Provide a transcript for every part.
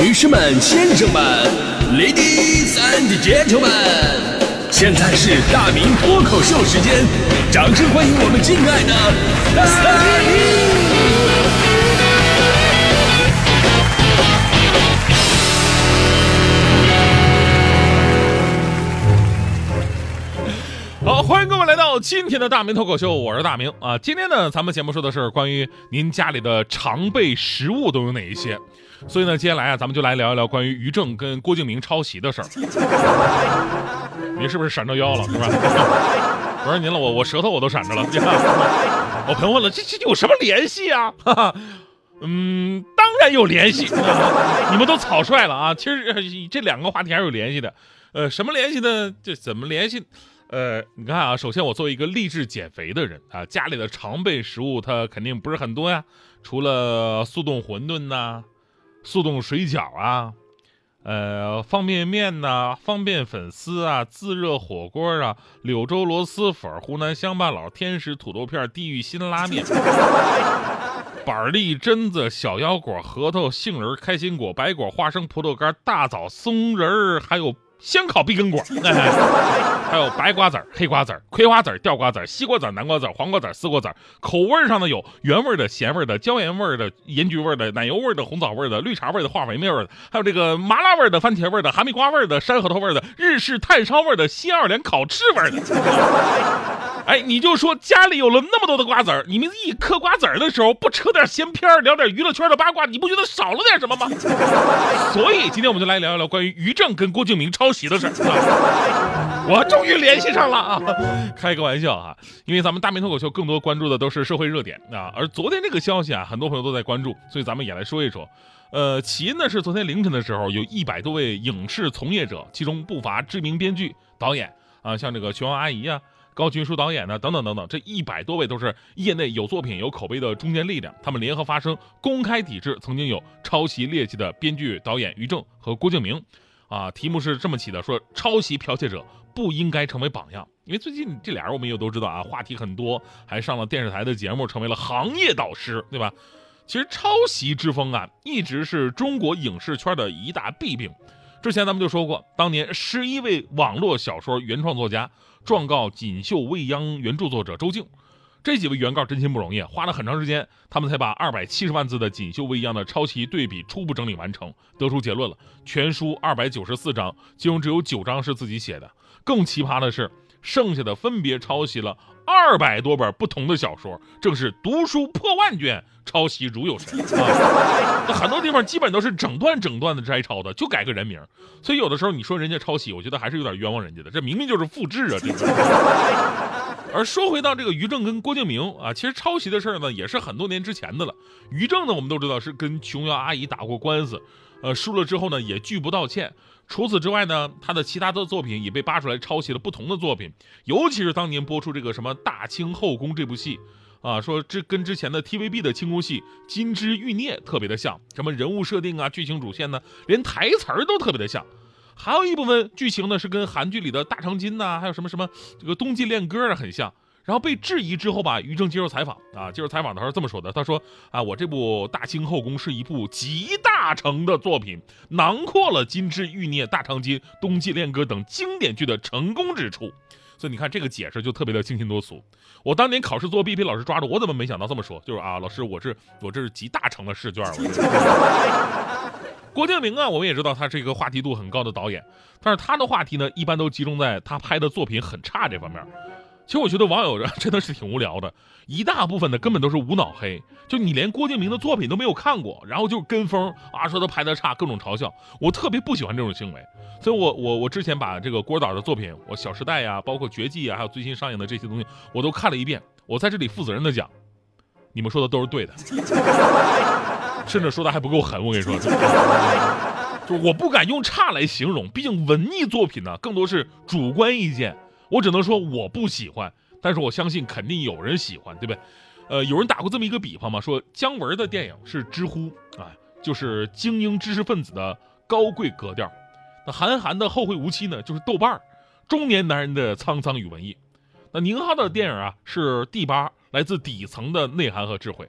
女士们、先生们，Ladies and Gentlemen，现在是大明脱口秀时间，掌声欢迎我们敬爱的大明！好，欢迎各位来到今天的大明脱口秀，我是大明啊。今天呢，咱们节目说的是关于您家里的常备食物都有哪一些，所以呢，接下来啊，咱们就来聊一聊关于于正跟郭敬明抄袭的事儿。您是不是闪着腰了，是吧？不是您了，我我舌头我都闪着了。我朋友问了，这这有什么联系啊？哈哈，嗯，当然有联系，你们都草率了啊。其实呃这两个话题还是有联系的。呃，什么联系呢？这怎么联系？呃，你看啊，首先我作为一个励志减肥的人啊，家里的常备食物它肯定不是很多呀，除了速冻馄饨呐、速冻水饺啊，呃，方便面呐、方便粉丝啊、自热火锅啊、柳州螺蛳粉、湖南乡巴佬、天使土豆片、地狱辛拉面。板栗、榛子、小腰果、核桃、杏仁、开心果、白果、花生、葡萄干、大枣、松仁儿，还有香烤碧根果，还有白瓜子儿、黑瓜子儿、葵花籽儿、吊瓜子儿、西瓜籽儿、南瓜籽儿、黄瓜籽儿、丝瓜籽儿。口味上呢有原味的、咸味的、椒盐味的、盐焗味的、奶油味的、红枣味的、绿茶味的、话梅味的，还有这个麻辣味的、番茄味的、哈密瓜味的、山核桃味的、日式炭烧味的、西二连烤翅味的。哎，你就说家里有了那么多的瓜子儿，你们一嗑瓜子儿的时候不扯点闲篇儿，聊点娱乐圈的八卦，你不觉得少了点什么吗？所以今天我们就来聊一聊关于于正跟郭敬明抄袭的事儿。啊、我终于联系上了啊！开个玩笑啊，因为咱们大明脱口秀更多关注的都是社会热点啊，而昨天这个消息啊，很多朋友都在关注，所以咱们也来说一说。呃，起因呢是昨天凌晨的时候，有一百多位影视从业者，其中不乏知名编剧、导演啊，像这个琼瑶阿姨啊。高群书导演呢，等等等等，这一百多位都是业内有作品、有口碑的中坚力量，他们联合发声，公开抵制曾经有抄袭劣迹的编剧、导演于正和郭敬明。啊，题目是这么起的：说抄袭剽窃者不应该成为榜样。因为最近这俩人我们也都知道啊，话题很多，还上了电视台的节目，成为了行业导师，对吧？其实抄袭之风啊，一直是中国影视圈的一大弊病。之前咱们就说过，当年十一位网络小说原创作家状告锦绣未央原著作者周静，这几位原告真心不容易，花了很长时间，他们才把二百七十万字的锦绣未央的抄袭对比初步整理完成，得出结论了。全书二百九十四章，其中只有九章是自己写的。更奇葩的是，剩下的分别抄袭了二百多本不同的小说，正是读书破万卷。抄袭如有神啊！很多地方基本都是整段整段的摘抄的，就改个人名。所以有的时候你说人家抄袭，我觉得还是有点冤枉人家的。这明明就是复制啊！这个。而说回到这个于正跟郭敬明啊，其实抄袭的事儿呢，也是很多年之前的了。于正呢，我们都知道是跟琼瑶阿姨打过官司，呃，输了之后呢，也拒不道歉。除此之外呢，他的其他的作品也被扒出来抄袭了不同的作品，尤其是当年播出这个什么《大清后宫》这部戏。啊，说这跟之前的 TVB 的清宫戏《金枝玉孽》特别的像，什么人物设定啊、剧情主线呢，连台词儿都特别的像。还有一部分剧情呢，是跟韩剧里的《大长今》呐，还有什么什么这个《冬季恋歌》啊很像。然后被质疑之后吧，于正接受采访啊，接受采访的时候这么说的，他说啊，我这部《大清后宫》是一部集大成的作品，囊括了《金枝玉孽》《大长今》《冬季恋歌》等经典剧的成功之处。所以你看这个解释就特别的清新脱俗。我当年考试作弊被老师抓住，我怎么没想到这么说？就是啊，老师，我是我这是集大成的试卷。郭敬明啊，我们也知道他是一个话题度很高的导演，但是他的话题呢，一般都集中在他拍的作品很差这方面。其实我觉得网友真的是挺无聊的，一大部分的根本都是无脑黑，就你连郭敬明的作品都没有看过，然后就跟风啊，说他拍的差，各种嘲笑。我特别不喜欢这种行为，所以我我我之前把这个郭导的作品，我《小时代》呀，包括《绝技》啊，还有最新上映的这些东西，我都看了一遍。我在这里负责任的讲，你们说的都是对的，甚至说的还不够狠。我跟你说，就我不敢用差来形容，毕竟文艺作品呢，更多是主观意见。我只能说我不喜欢，但是我相信肯定有人喜欢，对不对？呃，有人打过这么一个比方嘛，说姜文的电影是知乎啊，就是精英知识分子的高贵格调；那韩寒的《后会无期》呢，就是豆瓣儿中年男人的沧桑与文艺；那宁浩的电影啊，是第八，来自底层的内涵和智慧；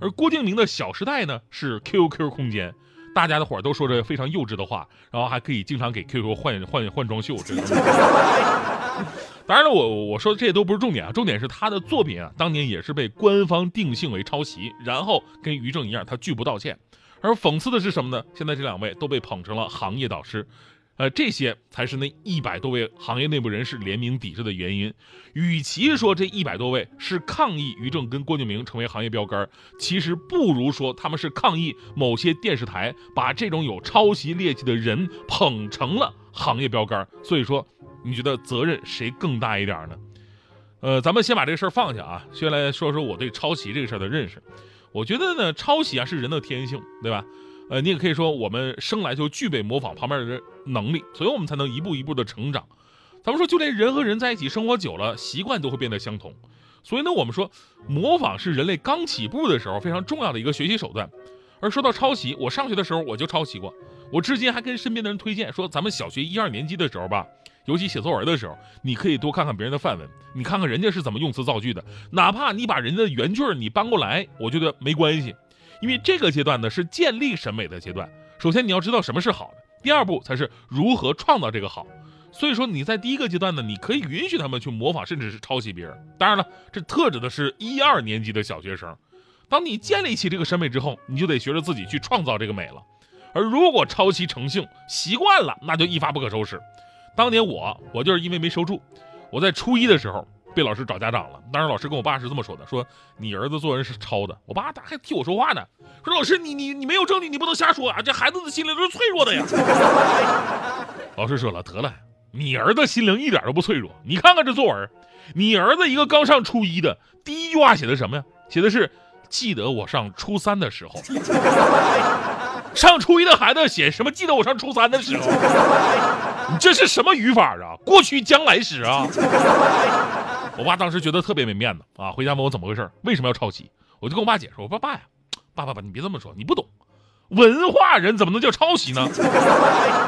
而郭敬明的《小时代》呢，是 QQ 空间，大家的伙儿都说着非常幼稚的话，然后还可以经常给 QQ 换换换装秀之类的。当然了，我我说的这些都不是重点啊，重点是他的作品啊，当年也是被官方定性为抄袭，然后跟于正一样，他拒不道歉。而讽刺的是什么呢？现在这两位都被捧成了行业导师。呃，这些才是那一百多位行业内部人士联名抵制的原因。与其说这一百多位是抗议于正跟郭敬明成为行业标杆，其实不如说他们是抗议某些电视台把这种有抄袭劣迹的人捧成了行业标杆。所以说，你觉得责任谁更大一点呢？呃，咱们先把这个事儿放下啊，先来说说我对抄袭这个事儿的认识。我觉得呢，抄袭啊是人的天性，对吧？呃，你也可以说我们生来就具备模仿旁边的人能力，所以我们才能一步一步的成长。咱们说，就连人和人在一起生活久了，习惯都会变得相同。所以呢，我们说模仿是人类刚起步的时候非常重要的一个学习手段。而说到抄袭，我上学的时候我就抄袭过，我至今还跟身边的人推荐说，咱们小学一二年级的时候吧，尤其写作文的时候，你可以多看看别人的范文，你看看人家是怎么用词造句的，哪怕你把人家的原句你搬过来，我觉得没关系。因为这个阶段呢是建立审美的阶段，首先你要知道什么是好的，第二步才是如何创造这个好。所以说你在第一个阶段呢，你可以允许他们去模仿，甚至是抄袭别人。当然了，这特指的是一二年级的小学生。当你建立起这个审美之后，你就得学着自己去创造这个美了。而如果抄袭成性，习惯了，那就一发不可收拾。当年我，我就是因为没收住，我在初一的时候。被老师找家长了，当时老师跟我爸是这么说的：说你儿子作文是抄的。我爸他还替我说话呢，说老师你你你没有证据，你不能瞎说啊！这孩子的心灵都是脆弱的呀。老师说了，得了，你儿子心灵一点都不脆弱。你看看这作文，你儿子一个刚上初一的，第一句话写的什么呀？写的是记得我上初三的时候。上初一的孩子写什么？记得我上初三的时候。你这是什么语法啊？过去将来时啊？我爸当时觉得特别没面子啊，回家问我怎么回事，为什么要抄袭？我就跟我爸解释，我说爸呀，爸爸爸，你别这么说，你不懂，文化人怎么能叫抄袭呢？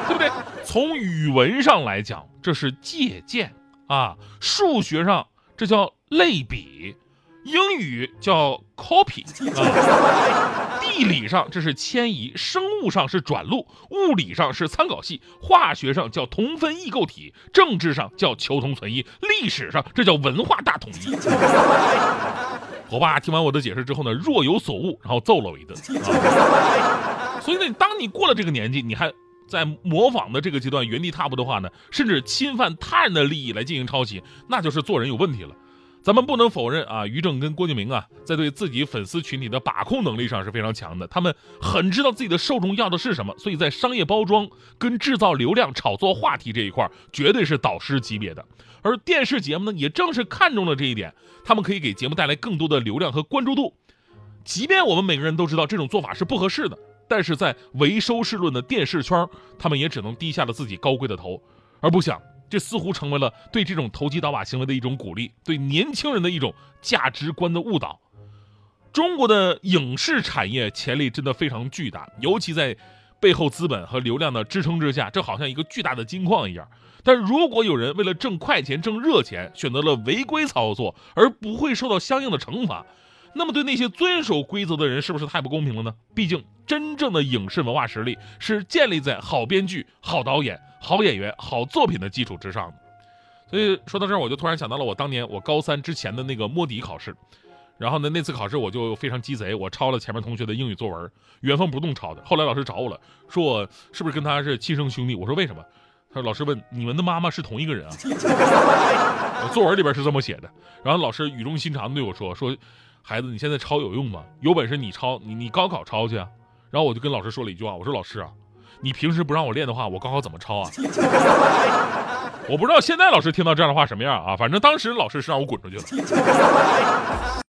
对不对？从语文上来讲，这是借鉴啊；数学上这叫类比，英语叫 copy 啊。地理上这是迁移，生物上是转录，物理上是参考系，化学上叫同分异构体，政治上叫求同存异，历史上这叫文化大统一。我爸听完我的解释之后呢，若有所悟，然后揍了我一顿。所以呢，当你过了这个年纪，你还在模仿的这个阶段原地踏步的话呢，甚至侵犯他人的利益来进行抄袭，那就是做人有问题了。咱们不能否认啊，于正跟郭敬明啊，在对自己粉丝群体的把控能力上是非常强的。他们很知道自己的受众要的是什么，所以在商业包装跟制造流量、炒作话题这一块，绝对是导师级别的。而电视节目呢，也正是看中了这一点，他们可以给节目带来更多的流量和关注度。即便我们每个人都知道这种做法是不合适的，但是在唯收视论的电视圈，他们也只能低下了自己高贵的头，而不想。这似乎成为了对这种投机倒把行为的一种鼓励，对年轻人的一种价值观的误导。中国的影视产业潜力真的非常巨大，尤其在背后资本和流量的支撑之下，这好像一个巨大的金矿一样。但如果有人为了挣快钱、挣热钱，选择了违规操作，而不会受到相应的惩罚，那么对那些遵守规则的人，是不是太不公平了呢？毕竟，真正的影视文化实力是建立在好编剧、好导演。好演员、好作品的基础之上，所以说到这儿，我就突然想到了我当年我高三之前的那个摸底考试，然后呢，那次考试我就非常鸡贼，我抄了前面同学的英语作文，原封不动抄的。后来老师找我了，说我是不是跟他是亲生兄弟？我说为什么？他说老师问你们的妈妈是同一个人啊？我作文里边是这么写的。然后老师语重心长的对我说：“说孩子，你现在抄有用吗？有本事你抄，你你高考抄去啊。”然后我就跟老师说了一句话，我说老师啊。你平时不让我练的话，我高考怎么抄啊？我不知道现在老师听到这样的话什么样啊？反正当时老师是让我滚出去了。